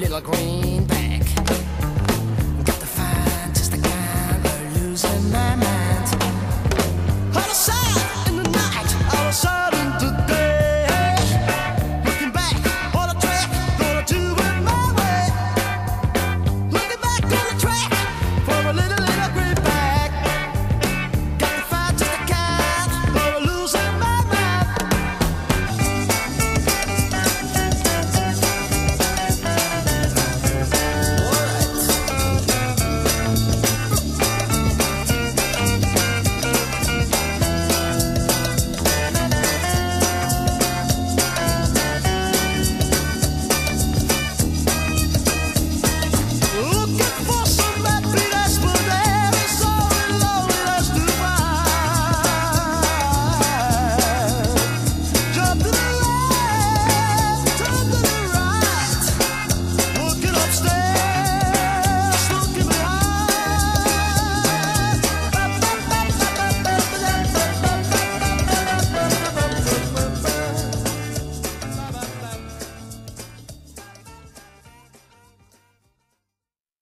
little green bag, Got to find just the kind of losing my mind. Heard a sound in the night, all of a sudden today. Looking back on a track, gonna do it my way. Looking back